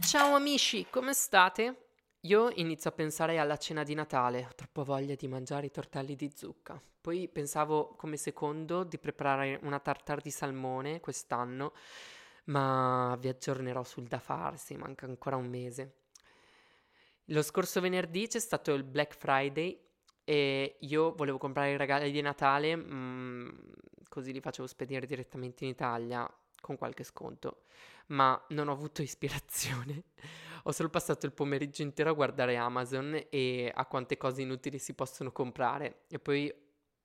Ciao amici, come state? Io inizio a pensare alla cena di Natale, ho troppa voglia di mangiare i tortelli di zucca. Poi pensavo come secondo di preparare una tartare di salmone quest'anno, ma vi aggiornerò sul da farsi, manca ancora un mese. Lo scorso venerdì c'è stato il Black Friday e io volevo comprare i regali di Natale, mm, così li facevo spedire direttamente in Italia con qualche sconto, ma non ho avuto ispirazione. ho solo passato il pomeriggio intero a guardare Amazon e a quante cose inutili si possono comprare e poi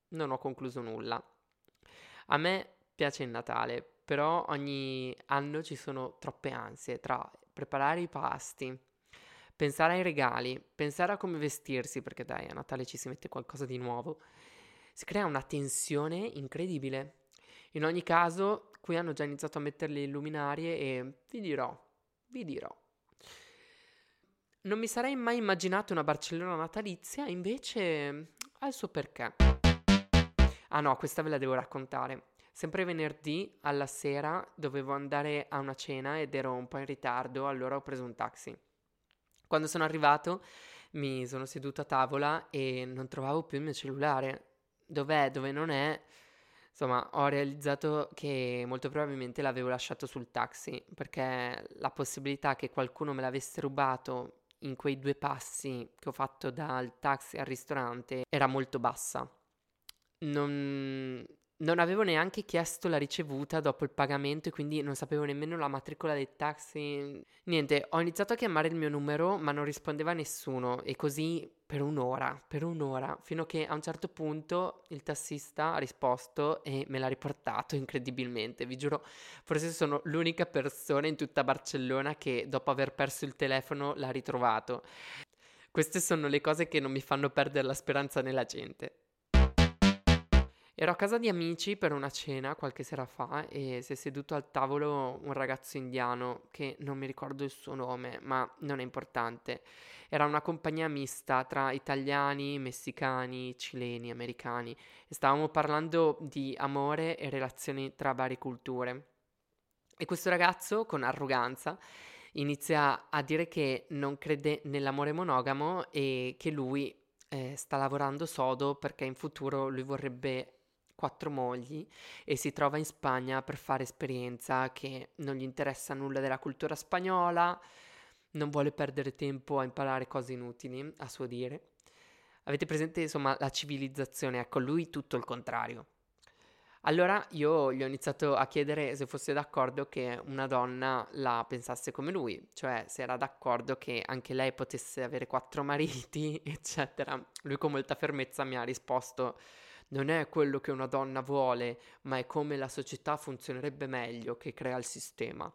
non ho concluso nulla. A me piace il Natale, però ogni anno ci sono troppe ansie tra preparare i pasti, pensare ai regali, pensare a come vestirsi, perché dai, a Natale ci si mette qualcosa di nuovo. Si crea una tensione incredibile. In ogni caso, qui hanno già iniziato a mettere le luminarie e vi dirò, vi dirò. Non mi sarei mai immaginato una Barcellona natalizia, invece ha il suo perché. Ah no, questa ve la devo raccontare. Sempre venerdì alla sera dovevo andare a una cena ed ero un po' in ritardo, allora ho preso un taxi. Quando sono arrivato mi sono seduto a tavola e non trovavo più il mio cellulare. Dov'è, dove non è? Insomma, ho realizzato che molto probabilmente l'avevo lasciato sul taxi, perché la possibilità che qualcuno me l'avesse rubato in quei due passi che ho fatto dal taxi al ristorante era molto bassa. Non, non avevo neanche chiesto la ricevuta dopo il pagamento e quindi non sapevo nemmeno la matricola del taxi. Niente, ho iniziato a chiamare il mio numero ma non rispondeva nessuno e così per un'ora, per un'ora, fino a che a un certo punto il tassista ha risposto e me l'ha riportato incredibilmente. Vi giuro, forse sono l'unica persona in tutta Barcellona che dopo aver perso il telefono l'ha ritrovato. Queste sono le cose che non mi fanno perdere la speranza nella gente. Ero a casa di amici per una cena qualche sera fa e si è seduto al tavolo un ragazzo indiano che non mi ricordo il suo nome, ma non è importante. Era una compagnia mista tra italiani, messicani, cileni, americani e stavamo parlando di amore e relazioni tra varie culture. E questo ragazzo, con arroganza, inizia a dire che non crede nell'amore monogamo e che lui eh, sta lavorando sodo perché in futuro lui vorrebbe quattro mogli e si trova in Spagna per fare esperienza che non gli interessa nulla della cultura spagnola, non vuole perdere tempo a imparare cose inutili, a suo dire. Avete presente insomma la civilizzazione? Ecco, lui tutto il contrario. Allora io gli ho iniziato a chiedere se fosse d'accordo che una donna la pensasse come lui, cioè se era d'accordo che anche lei potesse avere quattro mariti, eccetera. Lui con molta fermezza mi ha risposto non è quello che una donna vuole, ma è come la società funzionerebbe meglio che crea il sistema.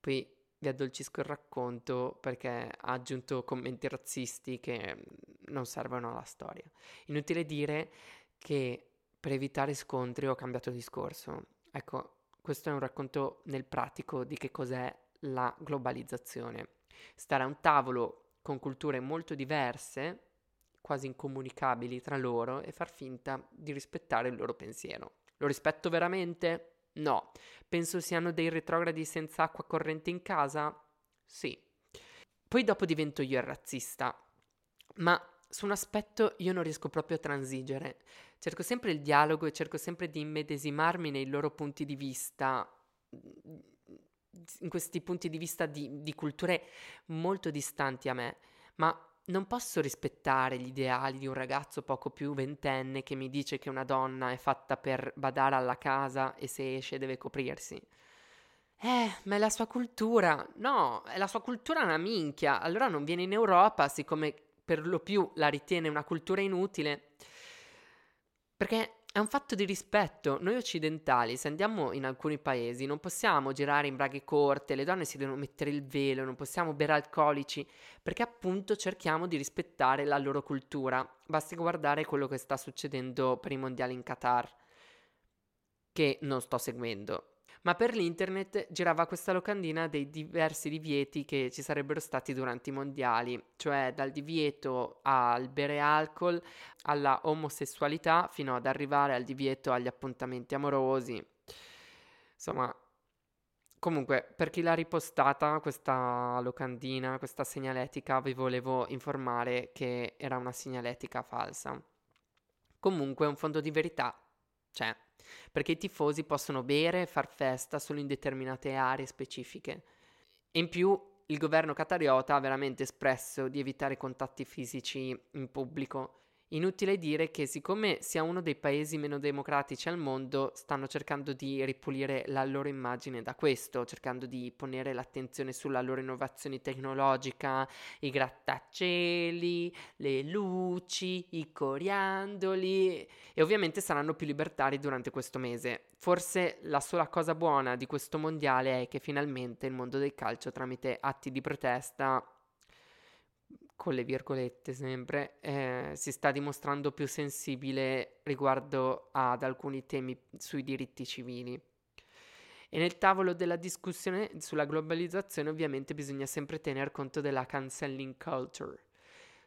Poi vi addolcisco il racconto perché ha aggiunto commenti razzisti che non servono alla storia. Inutile dire che per evitare scontri ho cambiato discorso. Ecco, questo è un racconto nel pratico di che cos'è la globalizzazione. Stare a un tavolo con culture molto diverse quasi incomunicabili tra loro e far finta di rispettare il loro pensiero. Lo rispetto veramente? No. Penso siano dei retrogradi senza acqua corrente in casa? Sì. Poi dopo divento io il razzista. Ma su un aspetto io non riesco proprio a transigere. Cerco sempre il dialogo e cerco sempre di immedesimarmi nei loro punti di vista, in questi punti di vista di, di culture molto distanti a me, ma non posso rispettare gli ideali di un ragazzo poco più ventenne che mi dice che una donna è fatta per badare alla casa e se esce deve coprirsi. Eh, ma è la sua cultura. No, è la sua cultura una minchia. Allora non viene in Europa, siccome per lo più la ritiene una cultura inutile. Perché è un fatto di rispetto. Noi occidentali, se andiamo in alcuni paesi, non possiamo girare in braghe corte, le donne si devono mettere il velo, non possiamo bere alcolici, perché appunto cerchiamo di rispettare la loro cultura. Basti guardare quello che sta succedendo per i mondiali in Qatar, che non sto seguendo ma per l'internet girava questa locandina dei diversi divieti che ci sarebbero stati durante i mondiali, cioè dal divieto al bere alcol, alla omosessualità, fino ad arrivare al divieto agli appuntamenti amorosi. Insomma, Comunque, per chi l'ha ripostata, questa locandina, questa segnaletica, vi volevo informare che era una segnaletica falsa. Comunque, un fondo di verità c'è, perché i tifosi possono bere e far festa solo in determinate aree specifiche. In più, il governo catariota ha veramente espresso di evitare contatti fisici in pubblico Inutile dire che siccome sia uno dei paesi meno democratici al mondo, stanno cercando di ripulire la loro immagine da questo, cercando di ponere l'attenzione sulla loro innovazione tecnologica, i grattacieli, le luci, i coriandoli e ovviamente saranno più libertari durante questo mese. Forse la sola cosa buona di questo mondiale è che finalmente il mondo del calcio tramite atti di protesta con le virgolette sempre, eh, si sta dimostrando più sensibile riguardo ad alcuni temi sui diritti civili. E nel tavolo della discussione sulla globalizzazione ovviamente bisogna sempre tener conto della cancelling culture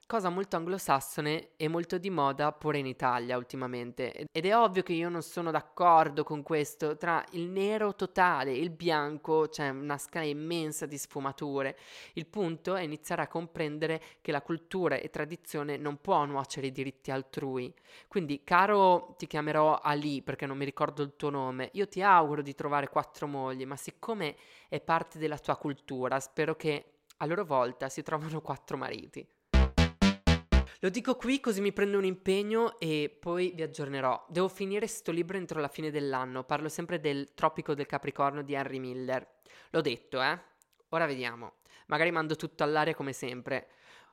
cosa molto anglosassone e molto di moda pure in Italia ultimamente. Ed è ovvio che io non sono d'accordo con questo. Tra il nero totale e il bianco c'è una scala immensa di sfumature. Il punto è iniziare a comprendere che la cultura e tradizione non può nuocere i diritti altrui. Quindi, caro, ti chiamerò Ali perché non mi ricordo il tuo nome. Io ti auguro di trovare quattro mogli, ma siccome è parte della tua cultura, spero che a loro volta si trovano quattro mariti. Lo dico qui così mi prendo un impegno e poi vi aggiornerò. Devo finire sto libro entro la fine dell'anno. Parlo sempre del Tropico del Capricorno di Henry Miller. L'ho detto, eh? Ora vediamo. Magari mando tutto all'aria come sempre.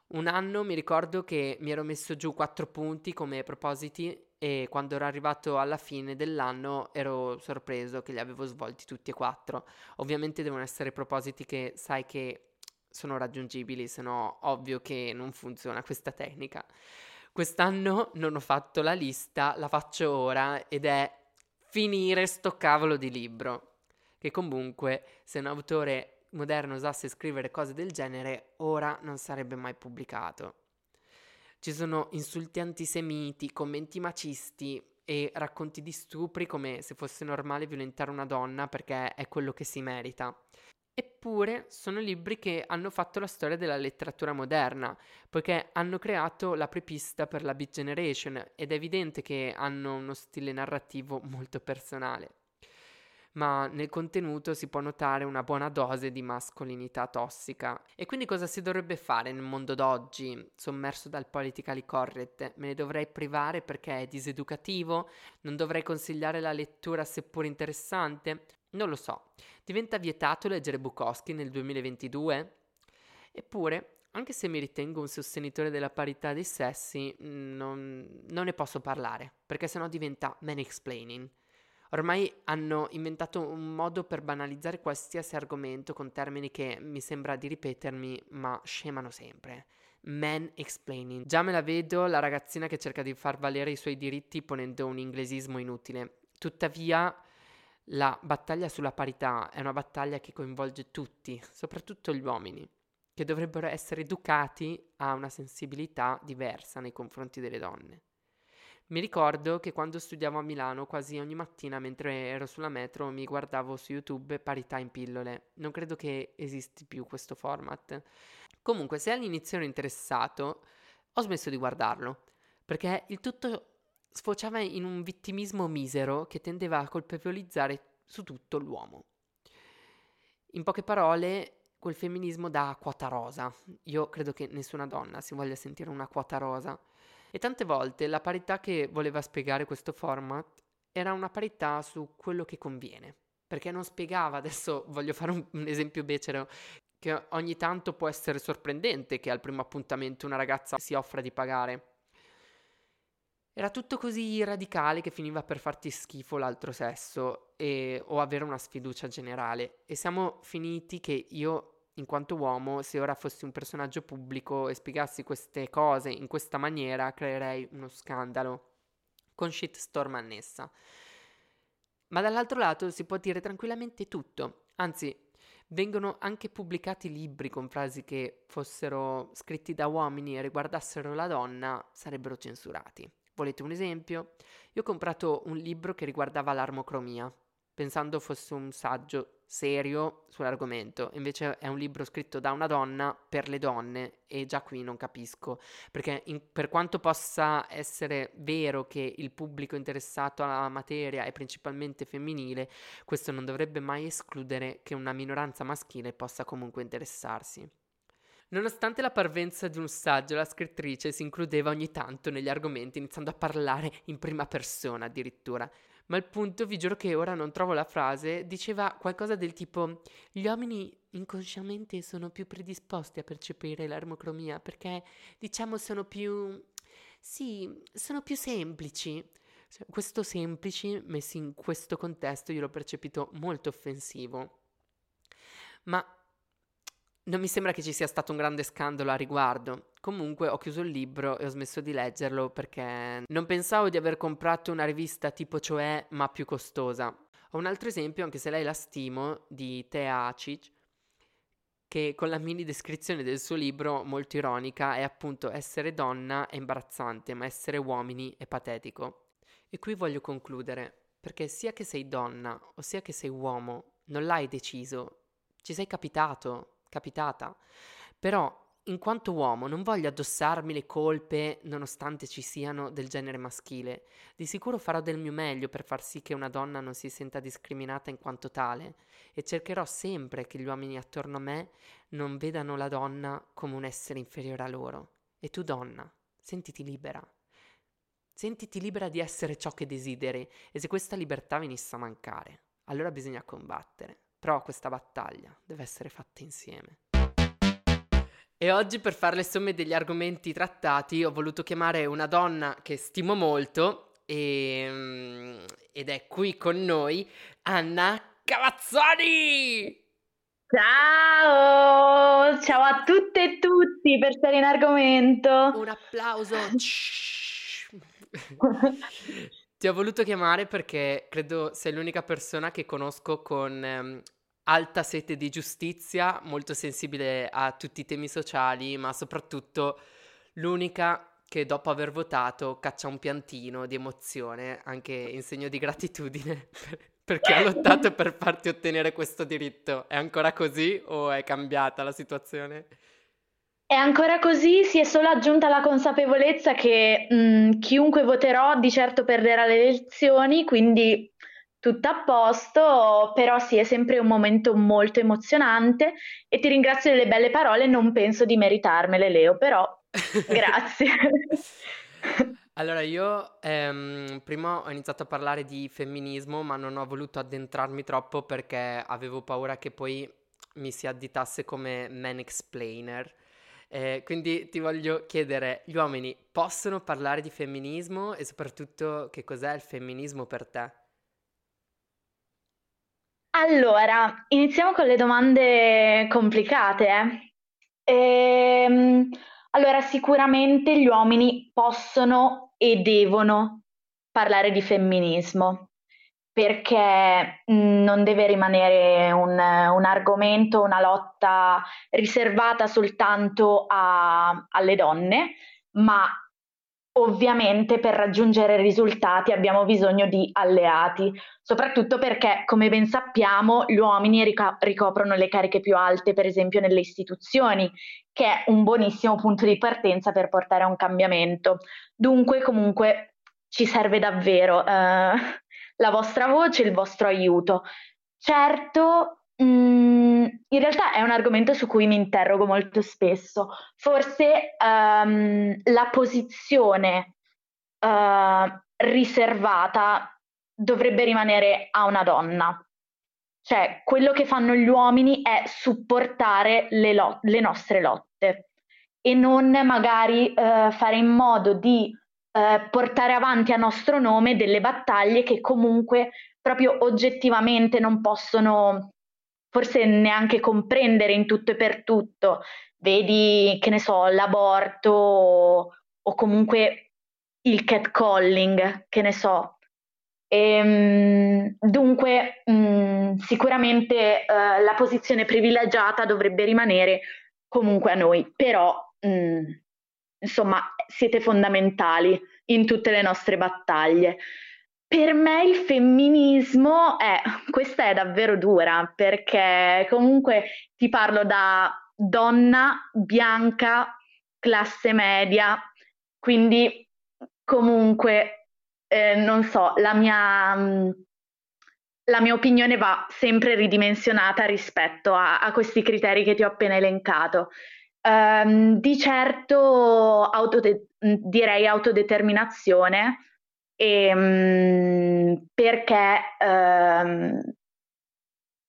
Un anno mi ricordo che mi ero messo giù quattro punti come propositi e quando ero arrivato alla fine dell'anno ero sorpreso che li avevo svolti tutti e quattro. Ovviamente devono essere propositi che sai che sono raggiungibili, se no ovvio che non funziona questa tecnica. Quest'anno non ho fatto la lista, la faccio ora ed è finire sto cavolo di libro. Che comunque, se un autore moderno usasse scrivere cose del genere, ora non sarebbe mai pubblicato. Ci sono insulti antisemiti, commenti macisti e racconti di stupri come se fosse normale violentare una donna perché è quello che si merita. Eppure sono libri che hanno fatto la storia della letteratura moderna, poiché hanno creato la prepista per la Beat Generation ed è evidente che hanno uno stile narrativo molto personale. Ma nel contenuto si può notare una buona dose di mascolinità tossica. E quindi cosa si dovrebbe fare nel mondo d'oggi, sommerso dal politically correct? Me ne dovrei privare perché è diseducativo? Non dovrei consigliare la lettura seppur interessante? Non lo so. Diventa vietato leggere Bukowski nel 2022? Eppure, anche se mi ritengo un sostenitore della parità dei sessi, non, non ne posso parlare, perché sennò diventa man-explaining. Ormai hanno inventato un modo per banalizzare qualsiasi argomento con termini che mi sembra di ripetermi, ma scemano sempre. Man explaining. Già me la vedo la ragazzina che cerca di far valere i suoi diritti ponendo un inglesismo inutile. Tuttavia, la battaglia sulla parità è una battaglia che coinvolge tutti, soprattutto gli uomini, che dovrebbero essere educati a una sensibilità diversa nei confronti delle donne. Mi ricordo che quando studiavo a Milano quasi ogni mattina mentre ero sulla metro mi guardavo su YouTube Parità in pillole. Non credo che esisti più questo format. Comunque, se all'inizio ero interessato, ho smesso di guardarlo, perché il tutto sfociava in un vittimismo misero che tendeva a colpevolizzare su tutto l'uomo. In poche parole, quel femminismo da quota rosa. Io credo che nessuna donna si voglia sentire una quota rosa. E tante volte la parità che voleva spiegare questo format era una parità su quello che conviene. Perché non spiegava, adesso voglio fare un, un esempio becero, che ogni tanto può essere sorprendente che al primo appuntamento una ragazza si offra di pagare era tutto così radicale che finiva per farti schifo l'altro sesso e, o avere una sfiducia generale. E siamo finiti che io, in quanto uomo, se ora fossi un personaggio pubblico e spiegassi queste cose in questa maniera, creerei uno scandalo con shitstorm annessa. Ma dall'altro lato si può dire tranquillamente tutto, anzi vengono anche pubblicati libri con frasi che fossero scritti da uomini e riguardassero la donna, sarebbero censurati. Volete un esempio? Io ho comprato un libro che riguardava l'armocromia. pensando fosse un saggio serio sull'argomento, invece è un libro scritto da una donna per le donne e già qui non capisco, perché in, per quanto possa essere vero che il pubblico interessato alla materia è principalmente femminile, questo non dovrebbe mai escludere che una minoranza maschile possa comunque interessarsi. Nonostante la parvenza di un saggio, la scrittrice si includeva ogni tanto negli argomenti, iniziando a parlare in prima persona addirittura ma il punto, vi giuro che ora non trovo la frase, diceva qualcosa del tipo gli uomini inconsciamente sono più predisposti a percepire l'armocromia perché diciamo sono più sì, sono più semplici. Cioè, questo semplici messi in questo contesto io l'ho percepito molto offensivo. Ma non mi sembra che ci sia stato un grande scandalo a riguardo. Comunque ho chiuso il libro e ho smesso di leggerlo perché non pensavo di aver comprato una rivista tipo cioè, ma più costosa. Ho un altro esempio, anche se lei la stimo, di Thea Acic, che con la mini descrizione del suo libro, molto ironica, è appunto essere donna è imbarazzante, ma essere uomini è patetico. E qui voglio concludere, perché sia che sei donna o sia che sei uomo, non l'hai deciso, ci sei capitato, capitata. Però, in quanto uomo, non voglio addossarmi le colpe nonostante ci siano del genere maschile. Di sicuro farò del mio meglio per far sì che una donna non si senta discriminata in quanto tale e cercherò sempre che gli uomini attorno a me non vedano la donna come un essere inferiore a loro. E tu, donna, sentiti libera. Sentiti libera di essere ciò che desideri e se questa libertà venisse a mancare, allora bisogna combattere. Però questa battaglia deve essere fatta insieme. E oggi per fare le somme degli argomenti trattati ho voluto chiamare una donna che stimo molto e, mm, ed è qui con noi Anna Cavazzoni! Ciao! Ciao a tutte e tutti per stare in argomento. Un applauso. Ti ho voluto chiamare perché credo sei l'unica persona che conosco con ehm, alta sete di giustizia, molto sensibile a tutti i temi sociali, ma soprattutto l'unica che dopo aver votato caccia un piantino di emozione, anche in segno di gratitudine, perché ha lottato per farti ottenere questo diritto. È ancora così o è cambiata la situazione? È ancora così, si è solo aggiunta la consapevolezza che mh, chiunque voterò di certo perderà le elezioni, quindi tutto a posto, però sì, è sempre un momento molto emozionante e ti ringrazio delle belle parole, non penso di meritarmele Leo, però grazie. Allora, io ehm, prima ho iniziato a parlare di femminismo, ma non ho voluto addentrarmi troppo perché avevo paura che poi mi si additasse come man explainer. Eh, quindi ti voglio chiedere, gli uomini possono parlare di femminismo e soprattutto che cos'è il femminismo per te? Allora, iniziamo con le domande complicate. eh. Ehm, allora, sicuramente gli uomini possono e devono parlare di femminismo perché non deve rimanere un, un, argomento, una lotta riservata soltanto a, alle donne, ma ovviamente per raggiungere risultati abbiamo bisogno di alleati, soprattutto perché, come ben sappiamo, gli uomini ric- ricoprono le cariche più alte, per esempio nelle istituzioni, che è un buonissimo punto di partenza per portare a un cambiamento. Dunque, comunque, ci serve davvero. Eh, la vostra voce, il vostro aiuto. Certo, mh, mm, in realtà è un argomento su cui mi interrogo molto spesso. Forse um, la posizione uh, riservata dovrebbe rimanere a una donna. Cioè, quello che fanno gli uomini è supportare le, lo- le nostre lotte e non magari uh, fare in modo di eh, portare avanti a nostro nome delle battaglie che comunque proprio oggettivamente non possono forse neanche comprendere in tutto e per tutto. Vedi, che ne so, l'aborto o, o comunque il catcalling, che ne so. E, ehm, dunque, mh, mm, sicuramente uh, la posizione privilegiata dovrebbe rimanere comunque a noi, però mh, mm, insomma siete fondamentali in tutte le nostre battaglie. per me il femminismo è, questa è davvero dura perché comunque ti parlo da donna bianca, classe media, quindi comunque eh, non so, la mia, la mia, opinione va sempre ridimensionata rispetto a, a, questi criteri che ti ho appena elencato. Um, di certo autode- direi autodeterminazione e, um, perché um,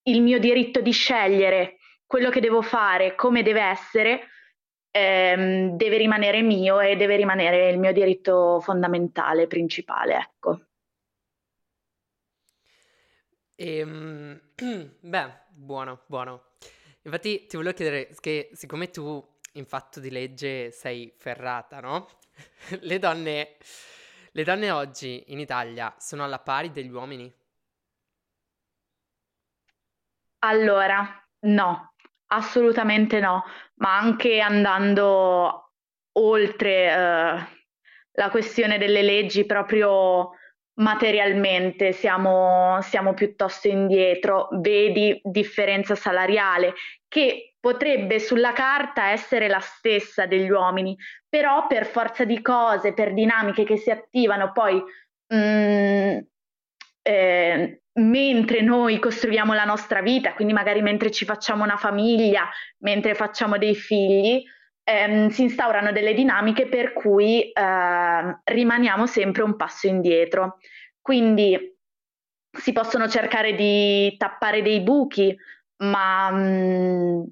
il mio diritto di scegliere quello che devo fare, come deve essere, ehm, deve rimanere mio e deve rimanere il mio diritto fondamentale, principale, ecco. Ehm, beh, buono, buono. Infatti ti volevo chiedere che siccome tu in fatto di legge sei ferrata, no? Le donne le donne oggi in Italia sono alla pari degli uomini? Allora, no, assolutamente no, ma anche andando oltre eh, la questione delle leggi proprio materialmente siamo, siamo piuttosto indietro, vedi differenza salariale che potrebbe sulla carta essere la stessa degli uomini, però per forza di cose, per dinamiche che si attivano poi mh, mm, eh, mentre noi costruiamo la nostra vita, quindi magari mentre ci facciamo una famiglia, mentre facciamo dei figli, ehm, si instaurano delle dinamiche per cui eh, rimaniamo sempre un passo indietro. Quindi si possono cercare di tappare dei buchi, ma mh, mm,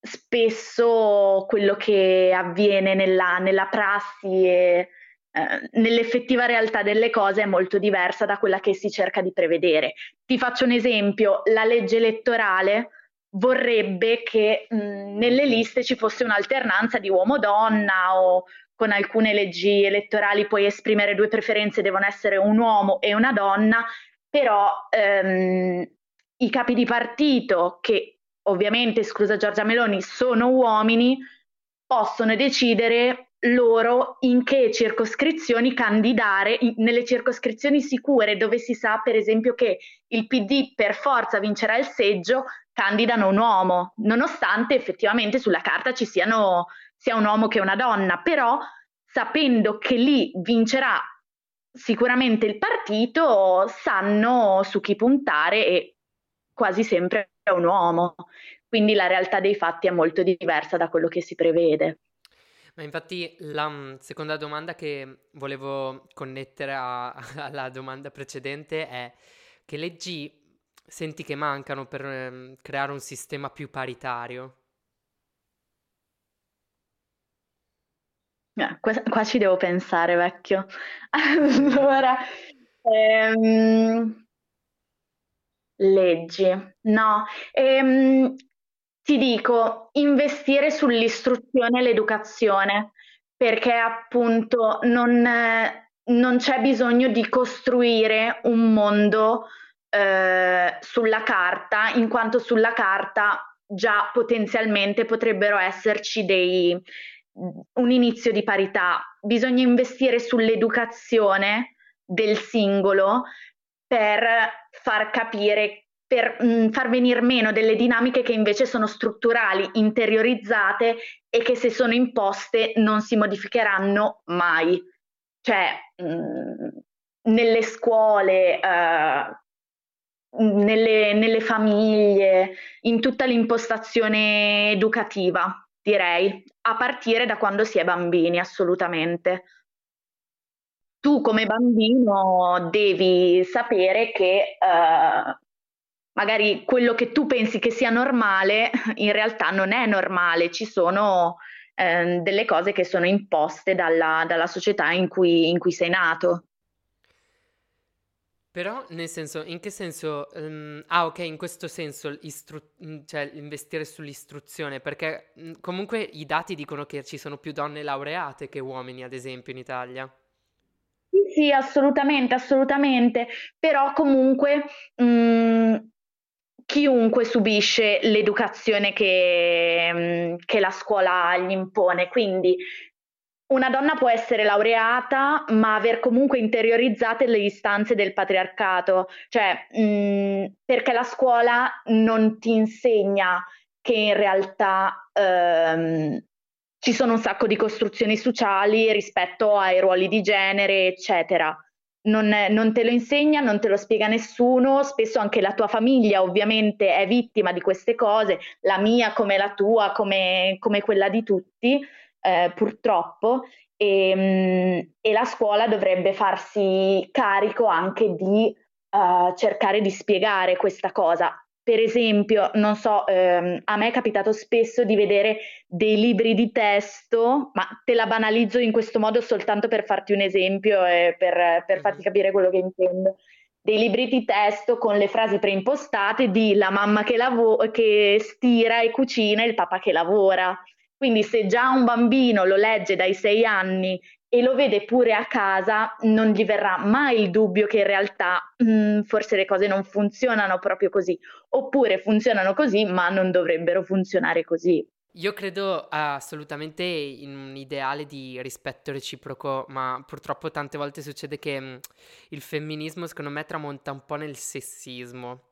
spesso quello che avviene nella, nella prassi e eh, nell'effettiva realtà delle cose è molto diversa da quella che si cerca di prevedere. Ti faccio un esempio, la legge elettorale vorrebbe che mh, nelle liste ci fosse un'alternanza di uomo-donna o con alcune leggi elettorali puoi esprimere due preferenze, devono essere un uomo e una donna, però ehm, i capi di partito, che ovviamente, esclusa Giorgia Meloni, sono uomini, possono decidere loro in che circoscrizioni candidare, in, nelle circoscrizioni sicure dove si sa per esempio che il PD per forza vincerà il seggio, candidano un uomo, nonostante effettivamente sulla carta ci siano sia un uomo che una donna, però sapendo che lì vincerà sicuramente il partito, sanno su chi puntare e quasi sempre è un uomo. Quindi la realtà dei fatti è molto diversa da quello che si prevede. Ma infatti la mm, seconda domanda che volevo connettere a, alla domanda precedente è che leggi senti che mancano per eh, creare un sistema più paritario? Eh, qua, qua, ci devo pensare, vecchio. allora, ehm, leggi. No, ehm, ti dico, investire sull'istruzione e l'educazione, perché appunto non, non c'è bisogno di costruire un mondo eh, sulla carta, in quanto sulla carta già potenzialmente potrebbero esserci dei, un inizio di parità. Bisogna investire sull'educazione del singolo per far capire per mh, mm, far venire meno delle dinamiche che invece sono strutturali, interiorizzate e che se sono imposte non si modificheranno mai. Cioè, mh, mm, nelle scuole, eh, nelle, nelle famiglie, in tutta l'impostazione educativa, direi, a partire da quando si è bambini, assolutamente tu come bambino devi sapere che uh, magari quello che tu pensi che sia normale in realtà non è normale, ci sono eh, delle cose che sono imposte dalla, dalla società in cui, in cui, sei nato. Però, nel senso, in che senso? Um, ah, ok, in questo senso, istru- cioè investire sull'istruzione, perché comunque i dati dicono che ci sono più donne laureate che uomini, ad esempio, in Italia. Sì, sì, assolutamente, assolutamente, però comunque mh, chiunque subisce l'educazione che, mm, che la scuola gli impone, quindi una donna può essere laureata, ma aver comunque interiorizzate le istanze del patriarcato, cioè mh, mm, perché la scuola non ti insegna che in realtà ehm, ci sono un sacco di costruzioni sociali rispetto ai ruoli di genere, eccetera. Non, non, te lo insegna, non te lo spiega nessuno, spesso anche la tua famiglia ovviamente è vittima di queste cose, la mia come la tua, come, come quella di tutti eh, purtroppo, e, mm, e, la scuola dovrebbe farsi carico anche di uh, cercare di spiegare questa cosa. Per esempio, non so, ehm, a me è capitato spesso di vedere dei libri di testo, ma te la banalizzo in questo modo soltanto per farti un esempio e per, per farti capire quello che intendo dei libri di testo con le frasi preimpostate di la mamma che, lavo- che stira e cucina e il papà che lavora. Quindi se già un bambino lo legge dai sei anni e lo vede pure a casa, non gli verrà mai il dubbio che in realtà mh, mm, forse le cose non funzionano proprio così, oppure funzionano così ma non dovrebbero funzionare così. Io credo assolutamente in un ideale di rispetto reciproco, ma purtroppo tante volte succede che mm, il femminismo secondo me tramonta un po' nel sessismo,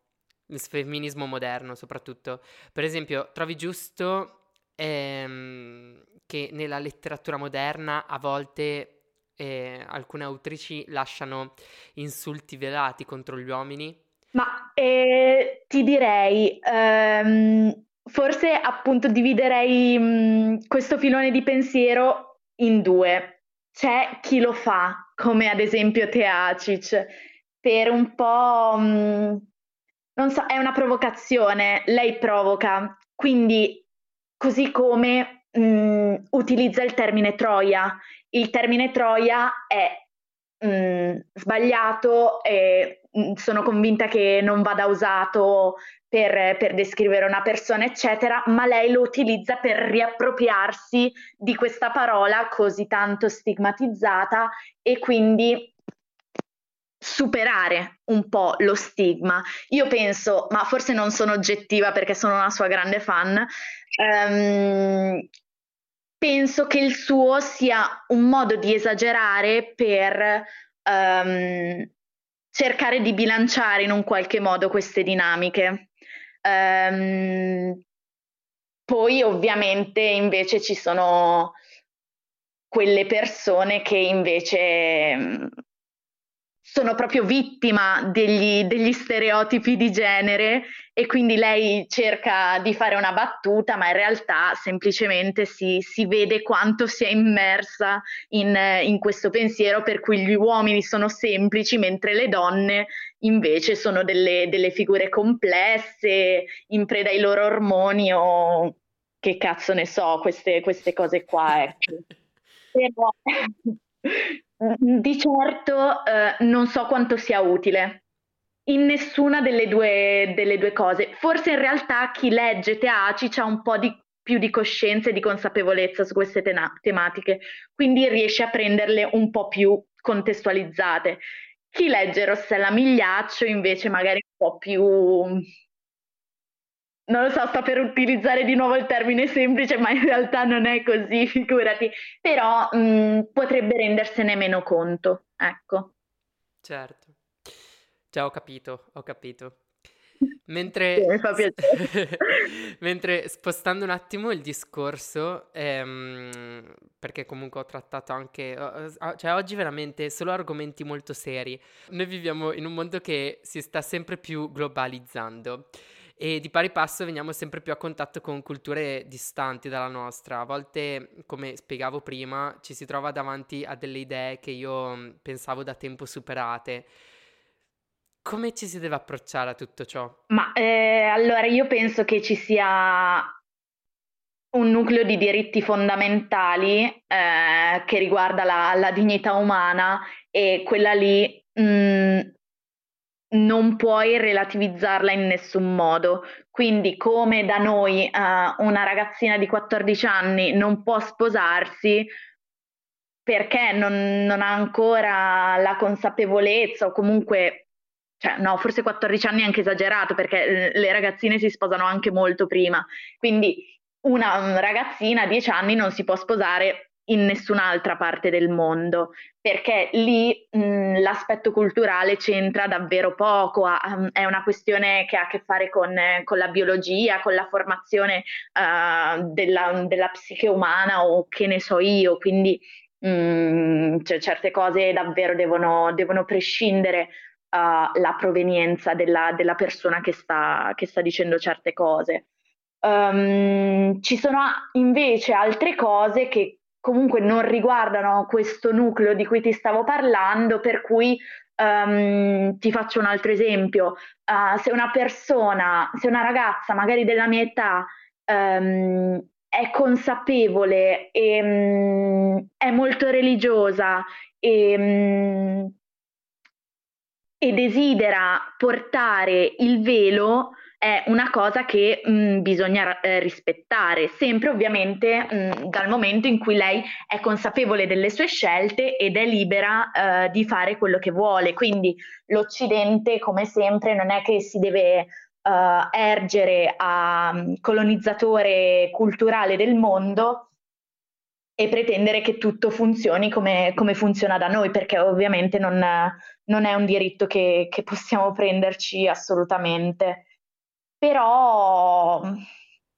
il femminismo moderno soprattutto. Per esempio, trovi giusto ehm, che nella letteratura moderna a volte eh, alcune autrici lasciano insulti velati contro gli uomini. Ma eh, ti direi, ehm, forse appunto dividerei mh, mm, questo filone di pensiero in due. C'è chi lo fa, come ad esempio Teacic, per un po'... Mh, mm, non so, è una provocazione, lei provoca, quindi così come mh, mm, utilizza il termine troia. Il termine troia è mh, mm, sbagliato e mh, mm, sono convinta che non vada usato per, per, descrivere una persona, eccetera, ma lei lo utilizza per riappropriarsi di questa parola così tanto stigmatizzata e quindi superare un po' lo stigma. Io penso, ma forse non sono oggettiva perché sono una sua grande fan, ehm, penso che il suo sia un modo di esagerare per ehm, cercare di bilanciare in un qualche modo queste dinamiche. Ehm, poi ovviamente invece ci sono quelle persone che invece sono proprio vittima degli, degli, stereotipi di genere e quindi lei cerca di fare una battuta, ma in realtà semplicemente si, si vede quanto sia immersa in, in, questo pensiero per cui gli uomini sono semplici, mentre le donne invece sono delle, delle figure complesse, in preda ai loro ormoni o che cazzo ne so, queste, queste cose qua. Ecco. Però, di certo eh, non so quanto sia utile in nessuna delle due, delle due cose. Forse in realtà chi legge Teaci ha un po' di, più di coscienza e di consapevolezza su queste tena- tematiche, quindi riesce a prenderle un po' più contestualizzate. Chi legge Rossella Migliaccio invece magari un po' più non lo so, sto per utilizzare di nuovo il termine semplice, ma in realtà non è così, figurati, però mh, mm, potrebbe rendersene meno conto, ecco. Certo, già ho capito, ho capito. Mentre, mentre spostando un attimo il discorso, ehm, perché comunque ho trattato anche, cioè oggi veramente solo argomenti molto seri. Noi viviamo in un mondo che si sta sempre più globalizzando e di pari passo veniamo sempre più a contatto con culture distanti dalla nostra. A volte, come spiegavo prima, ci si trova davanti a delle idee che io mm, pensavo da tempo superate. Come ci si deve approcciare a tutto ciò? Ma eh, allora io penso che ci sia un nucleo di diritti fondamentali eh, che riguarda la, la, dignità umana e quella lì mh, mm, non puoi relativizzarla in nessun modo. Quindi, come da noi uh, una ragazzina di 14 anni non può sposarsi perché non, non, ha ancora la consapevolezza o comunque, cioè, no, forse 14 anni è anche esagerato perché le ragazzine si sposano anche molto prima. Quindi, una ragazzina a 10 anni non si può sposare in nessun'altra parte del mondo, perché lì mh, l'aspetto culturale c'entra davvero poco, ha, è una questione che ha a che fare con, con la biologia, con la formazione uh, della, della, psiche umana o che ne so io, quindi mh, cioè, certe cose davvero devono, devono prescindere uh, la provenienza della, della persona che sta, che sta dicendo certe cose. Um, ci sono invece altre cose che comunque non riguardano questo nucleo di cui ti stavo parlando, per cui um, ti faccio un altro esempio. Uh, se una persona, se una ragazza magari della mia età um, è consapevole e um, è molto religiosa e, e desidera portare il velo, è una cosa che mh, bisogna eh, rispettare, sempre ovviamente mh, dal momento in cui lei è consapevole delle sue scelte ed è libera eh, di fare quello che vuole. Quindi l'Occidente, come sempre, non è che si deve uh, ergere a colonizzatore culturale del mondo e pretendere che tutto funzioni come, come funziona da noi, perché ovviamente non, non è un diritto che, che possiamo prenderci assolutamente però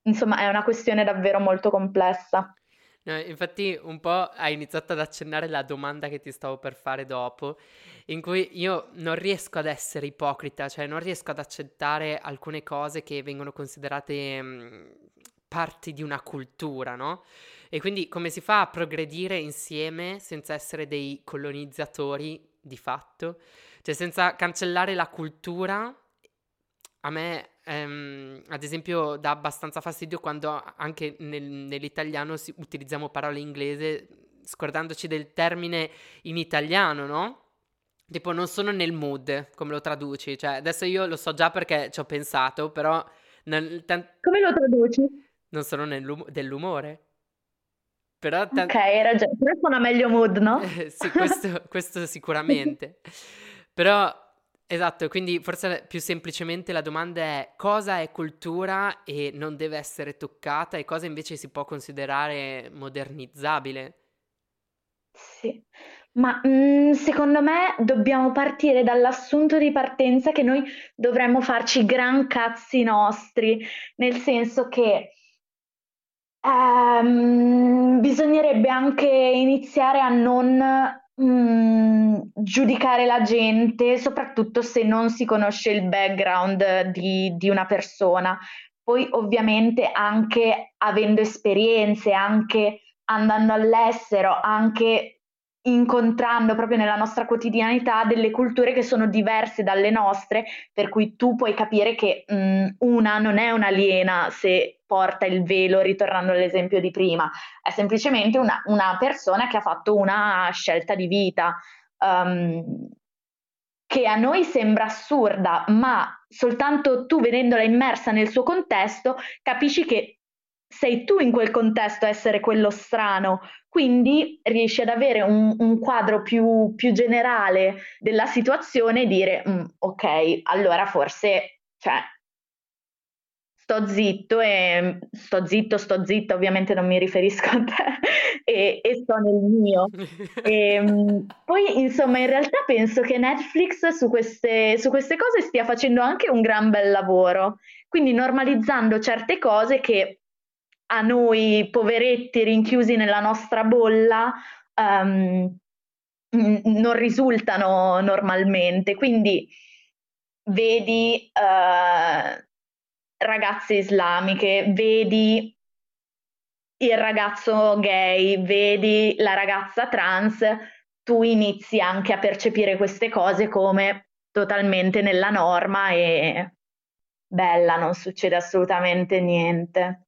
insomma è una questione davvero molto complessa. No, infatti un po' hai iniziato ad accennare la domanda che ti stavo per fare dopo, in cui io non riesco ad essere ipocrita, cioè non riesco ad accettare alcune cose che vengono considerate mm, parti di una cultura, no? E quindi come si fa a progredire insieme senza essere dei colonizzatori di fatto? Cioè senza cancellare la cultura, a me ehm, ad esempio dà abbastanza fastidio quando anche nel, nell'italiano si, utilizziamo parole inglese scordandoci del termine in italiano, no? Tipo non sono nel mood, come lo traduci? Cioè, adesso io lo so già perché ci ho pensato, però... Non, tan- come lo traduci? Non sono nell'umore. Però tan- ok, hai ragione. Però suona meglio mood, no? sì, questo, questo sicuramente. Però Esatto, quindi forse più semplicemente la domanda è cosa è cultura e non deve essere toccata e cosa invece si può considerare modernizzabile? Sì, ma mh, mm, secondo me dobbiamo partire dall'assunto di partenza che noi dovremmo farci gran cazzi nostri, nel senso che ehm, bisognerebbe anche iniziare a non Mm, giudicare la gente, soprattutto se non si conosce il background di, di una persona. Poi ovviamente anche avendo esperienze, anche andando all'estero, anche incontrando proprio nella nostra quotidianità delle culture che sono diverse dalle nostre, per cui tu puoi capire che mh, mm, una non è un'aliena se porta il velo, ritornando all'esempio di prima, è semplicemente una, una persona che ha fatto una scelta di vita. Um, che a noi sembra assurda, ma soltanto tu vedendola immersa nel suo contesto capisci che sei tu in quel contesto a essere quello strano, quindi riesci ad avere un, un quadro più, più, generale della situazione e dire mm, ok, allora forse cioè, sto zitto e sto zitto, sto zitta, ovviamente non mi riferisco a te e, e sto nel mio. E, ehm, poi insomma in realtà penso che Netflix su queste, su queste cose stia facendo anche un gran bel lavoro, quindi normalizzando certe cose che a noi poveretti rinchiusi nella nostra bolla um, non risultano normalmente. Quindi vedi uh, ragazze islamiche, vedi il ragazzo gay, vedi la ragazza trans, tu inizi anche a percepire queste cose come totalmente nella norma e bella, non succede assolutamente niente.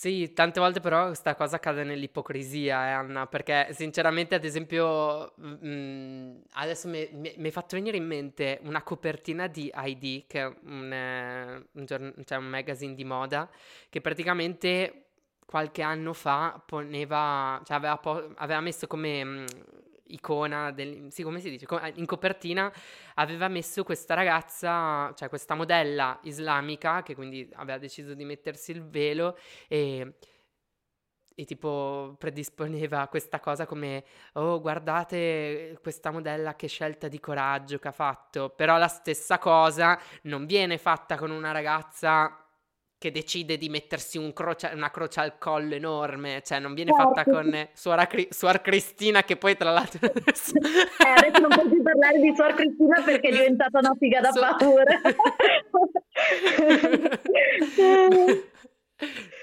Sì, tante volte però questa cosa cade nell'ipocrisia, eh, Anna, perché sinceramente, ad esempio, mh, adesso mi, mi, è fatto venire in mente una copertina di ID, che è un, eh, un, giorn- cioè un magazine di moda, che praticamente qualche anno fa poneva, cioè aveva, po- aveva messo come... Mh, icona, del, sì, come si dice, in copertina aveva messo questa ragazza, cioè questa modella islamica che quindi aveva deciso di mettersi il velo e e tipo predisponeva questa cosa come oh guardate questa modella che scelta di coraggio che ha fatto, però la stessa cosa non viene fatta con una ragazza che decide di mettersi un croce, una croce al collo enorme, cioè non viene certo. fatta con suora, Suor Cristina che poi tra l'altro adesso... eh, adesso non più parlare di Suor Cristina perché è diventata una figa da Su... paura.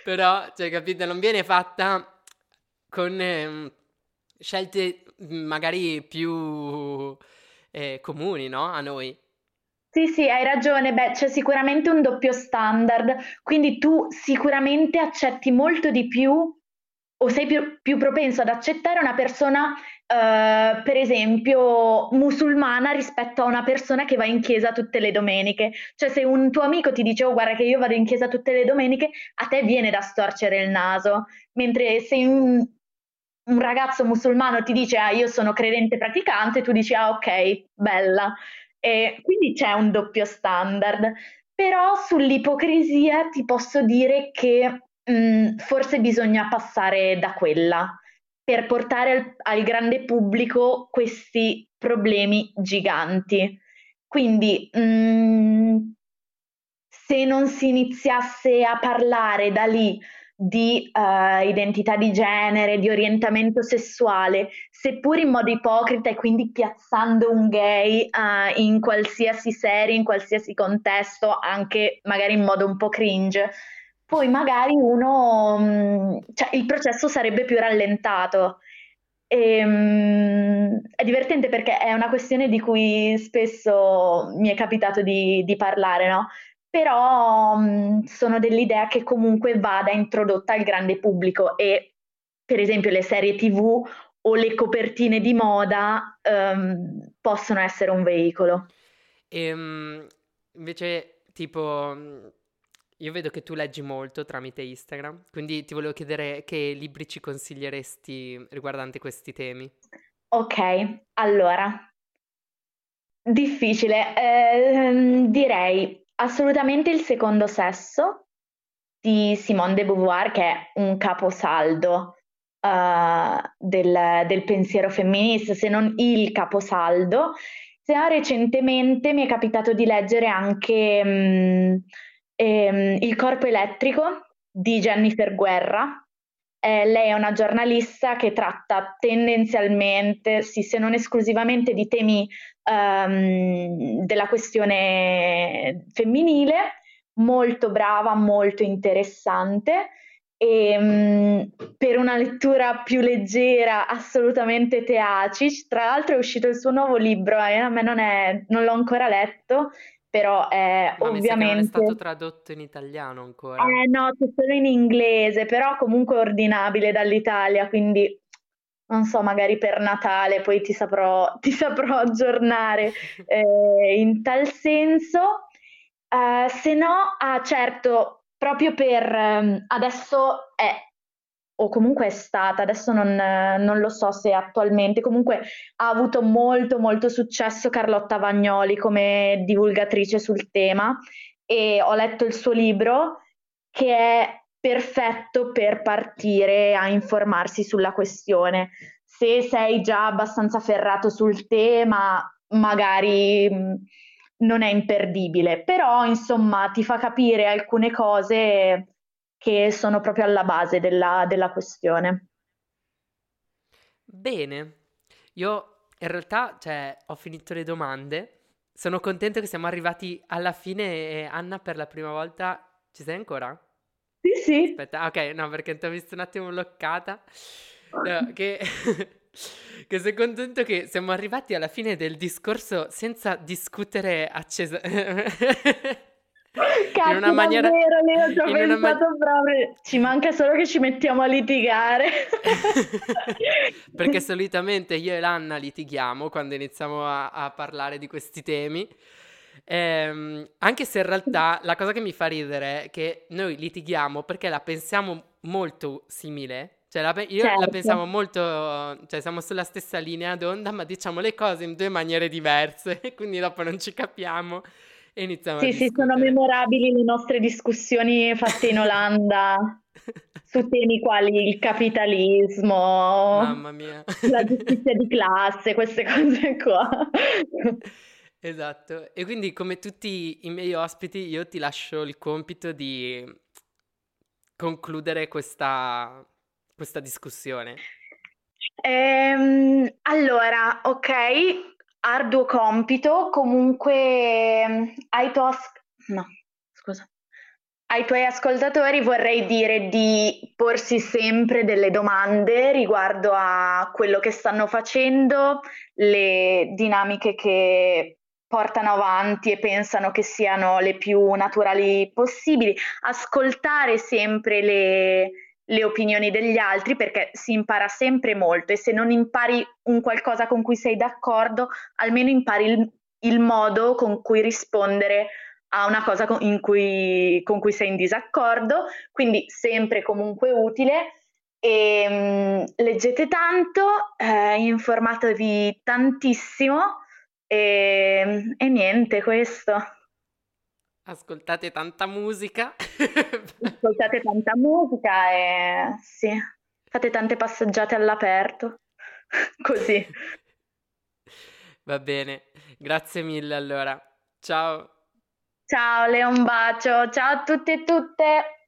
Però, cioè, capite, non viene fatta con eh, scelte magari più eh, comuni, no? A noi. Sì, sì, hai ragione. Beh, c'è sicuramente un doppio standard, quindi tu sicuramente accetti molto di più o sei più, più propenso ad accettare una persona, eh, per esempio, musulmana rispetto a una persona che va in chiesa tutte le domeniche. Cioè, se un tuo amico ti dice, oh, guarda che io vado in chiesa tutte le domeniche, a te viene da storcere il naso, mentre se un, un ragazzo musulmano ti dice, ah, io sono credente praticante, tu dici, ah, ok, bella. E quindi c'è un doppio standard. Però sull'ipocrisia ti posso dire che mh, mm, forse bisogna passare da quella per portare al, al grande pubblico questi problemi giganti. Quindi mh, mm, se non si iniziasse a parlare da lì di uh, identità di genere, di orientamento sessuale, seppur in modo ipocrita e quindi piazzando un gay uh, in qualsiasi serie, in qualsiasi contesto, anche magari in modo un po' cringe, poi magari uno, mm, cioè il processo sarebbe più rallentato. E, um, è divertente perché è una questione di cui spesso mi è capitato di, di parlare, no? però mh, sono dell'idea che comunque vada introdotta al grande pubblico e per esempio le serie tv o le copertine di moda um, possono essere un veicolo. E, um, invece, tipo, io vedo che tu leggi molto tramite Instagram, quindi ti volevo chiedere che libri ci consiglieresti riguardanti questi temi. Ok, allora, difficile. Eh, direi Assolutamente il secondo sesso di Simone de Beauvoir, che è un caposaldo uh, del, del, pensiero femminista, se non il caposaldo. Se recentemente mi è capitato di leggere anche um, um, Il corpo elettrico di Jennifer Guerra. Eh, lei è una giornalista che tratta tendenzialmente, sì, se non esclusivamente, di temi um, della questione femminile, molto brava, molto interessante. E, um, per una lettura più leggera, assolutamente Teacic. Tra l'altro è uscito il suo nuovo libro, eh, a me non, è, non l'ho ancora letto, però è Ma ovviamente... non è stato tradotto in italiano ancora. Eh no, c'è solo in inglese, però comunque ordinabile dall'Italia, quindi non so, magari per Natale, poi ti saprò, ti saprò aggiornare eh, in tal senso. Uh, se no, ah, certo, proprio per um, adesso è, o comunque è stata, adesso non, non, lo so se attualmente, comunque ha avuto molto molto successo Carlotta Vagnoli come divulgatrice sul tema e ho letto il suo libro che è perfetto per partire a informarsi sulla questione. Se sei già abbastanza ferrato sul tema, magari non è imperdibile, però insomma ti fa capire alcune cose che sono proprio alla base della, della questione. Bene, io in realtà cioè, ho finito le domande, sono contento che siamo arrivati alla fine e Anna per la prima volta ci sei ancora? Sì, sì. Aspetta, ok, no, perché ti ho visto un attimo bloccata. No, che... che sono contento che siamo arrivati alla fine del discorso senza discutere accesa... Cazzo, in una maniera... davvero, Leo, ci ho pensato ma... proprio... Ci manca solo che ci mettiamo a litigare. Perché solitamente io e l'Anna litighiamo quando iniziamo a, a parlare di questi temi. Ehm, anche se in realtà la cosa che mi fa ridere è che noi litighiamo perché la pensiamo molto simile. Cioè, la pe- io certo. la pensiamo molto, cioè siamo sulla stessa linea d'onda, ma diciamo le cose in due maniere diverse, quindi dopo non ci capiamo. e iniziamo sì, a sì, sono discutere. memorabili le nostre discussioni fatte in Olanda su temi quali il capitalismo, Mamma mia. la giustizia di classe, queste cose qua. Esatto, e quindi come tutti i miei ospiti io ti lascio il compito di concludere questa, questa discussione. Ehm, allora, ok, arduo compito, comunque ai, tuoi no, scusa. ai tuoi ascoltatori vorrei dire di porsi sempre delle domande riguardo a quello che stanno facendo, le dinamiche che portano avanti e pensano che siano le più naturali possibili, ascoltare sempre le, le opinioni degli altri perché si impara sempre molto e se non impari un qualcosa con cui sei d'accordo, almeno impari il, il modo con cui rispondere a una cosa con cui, con cui sei in disaccordo, quindi sempre comunque utile. E, um, leggete tanto, eh, informatevi tantissimo e, e niente, questo. Ascoltate tanta musica. Ascoltate tanta musica e sì, fate tante passeggiate all'aperto. Così. Va bene, grazie mille allora. Ciao. Ciao Leo, un bacio. Ciao a tutti e tutte.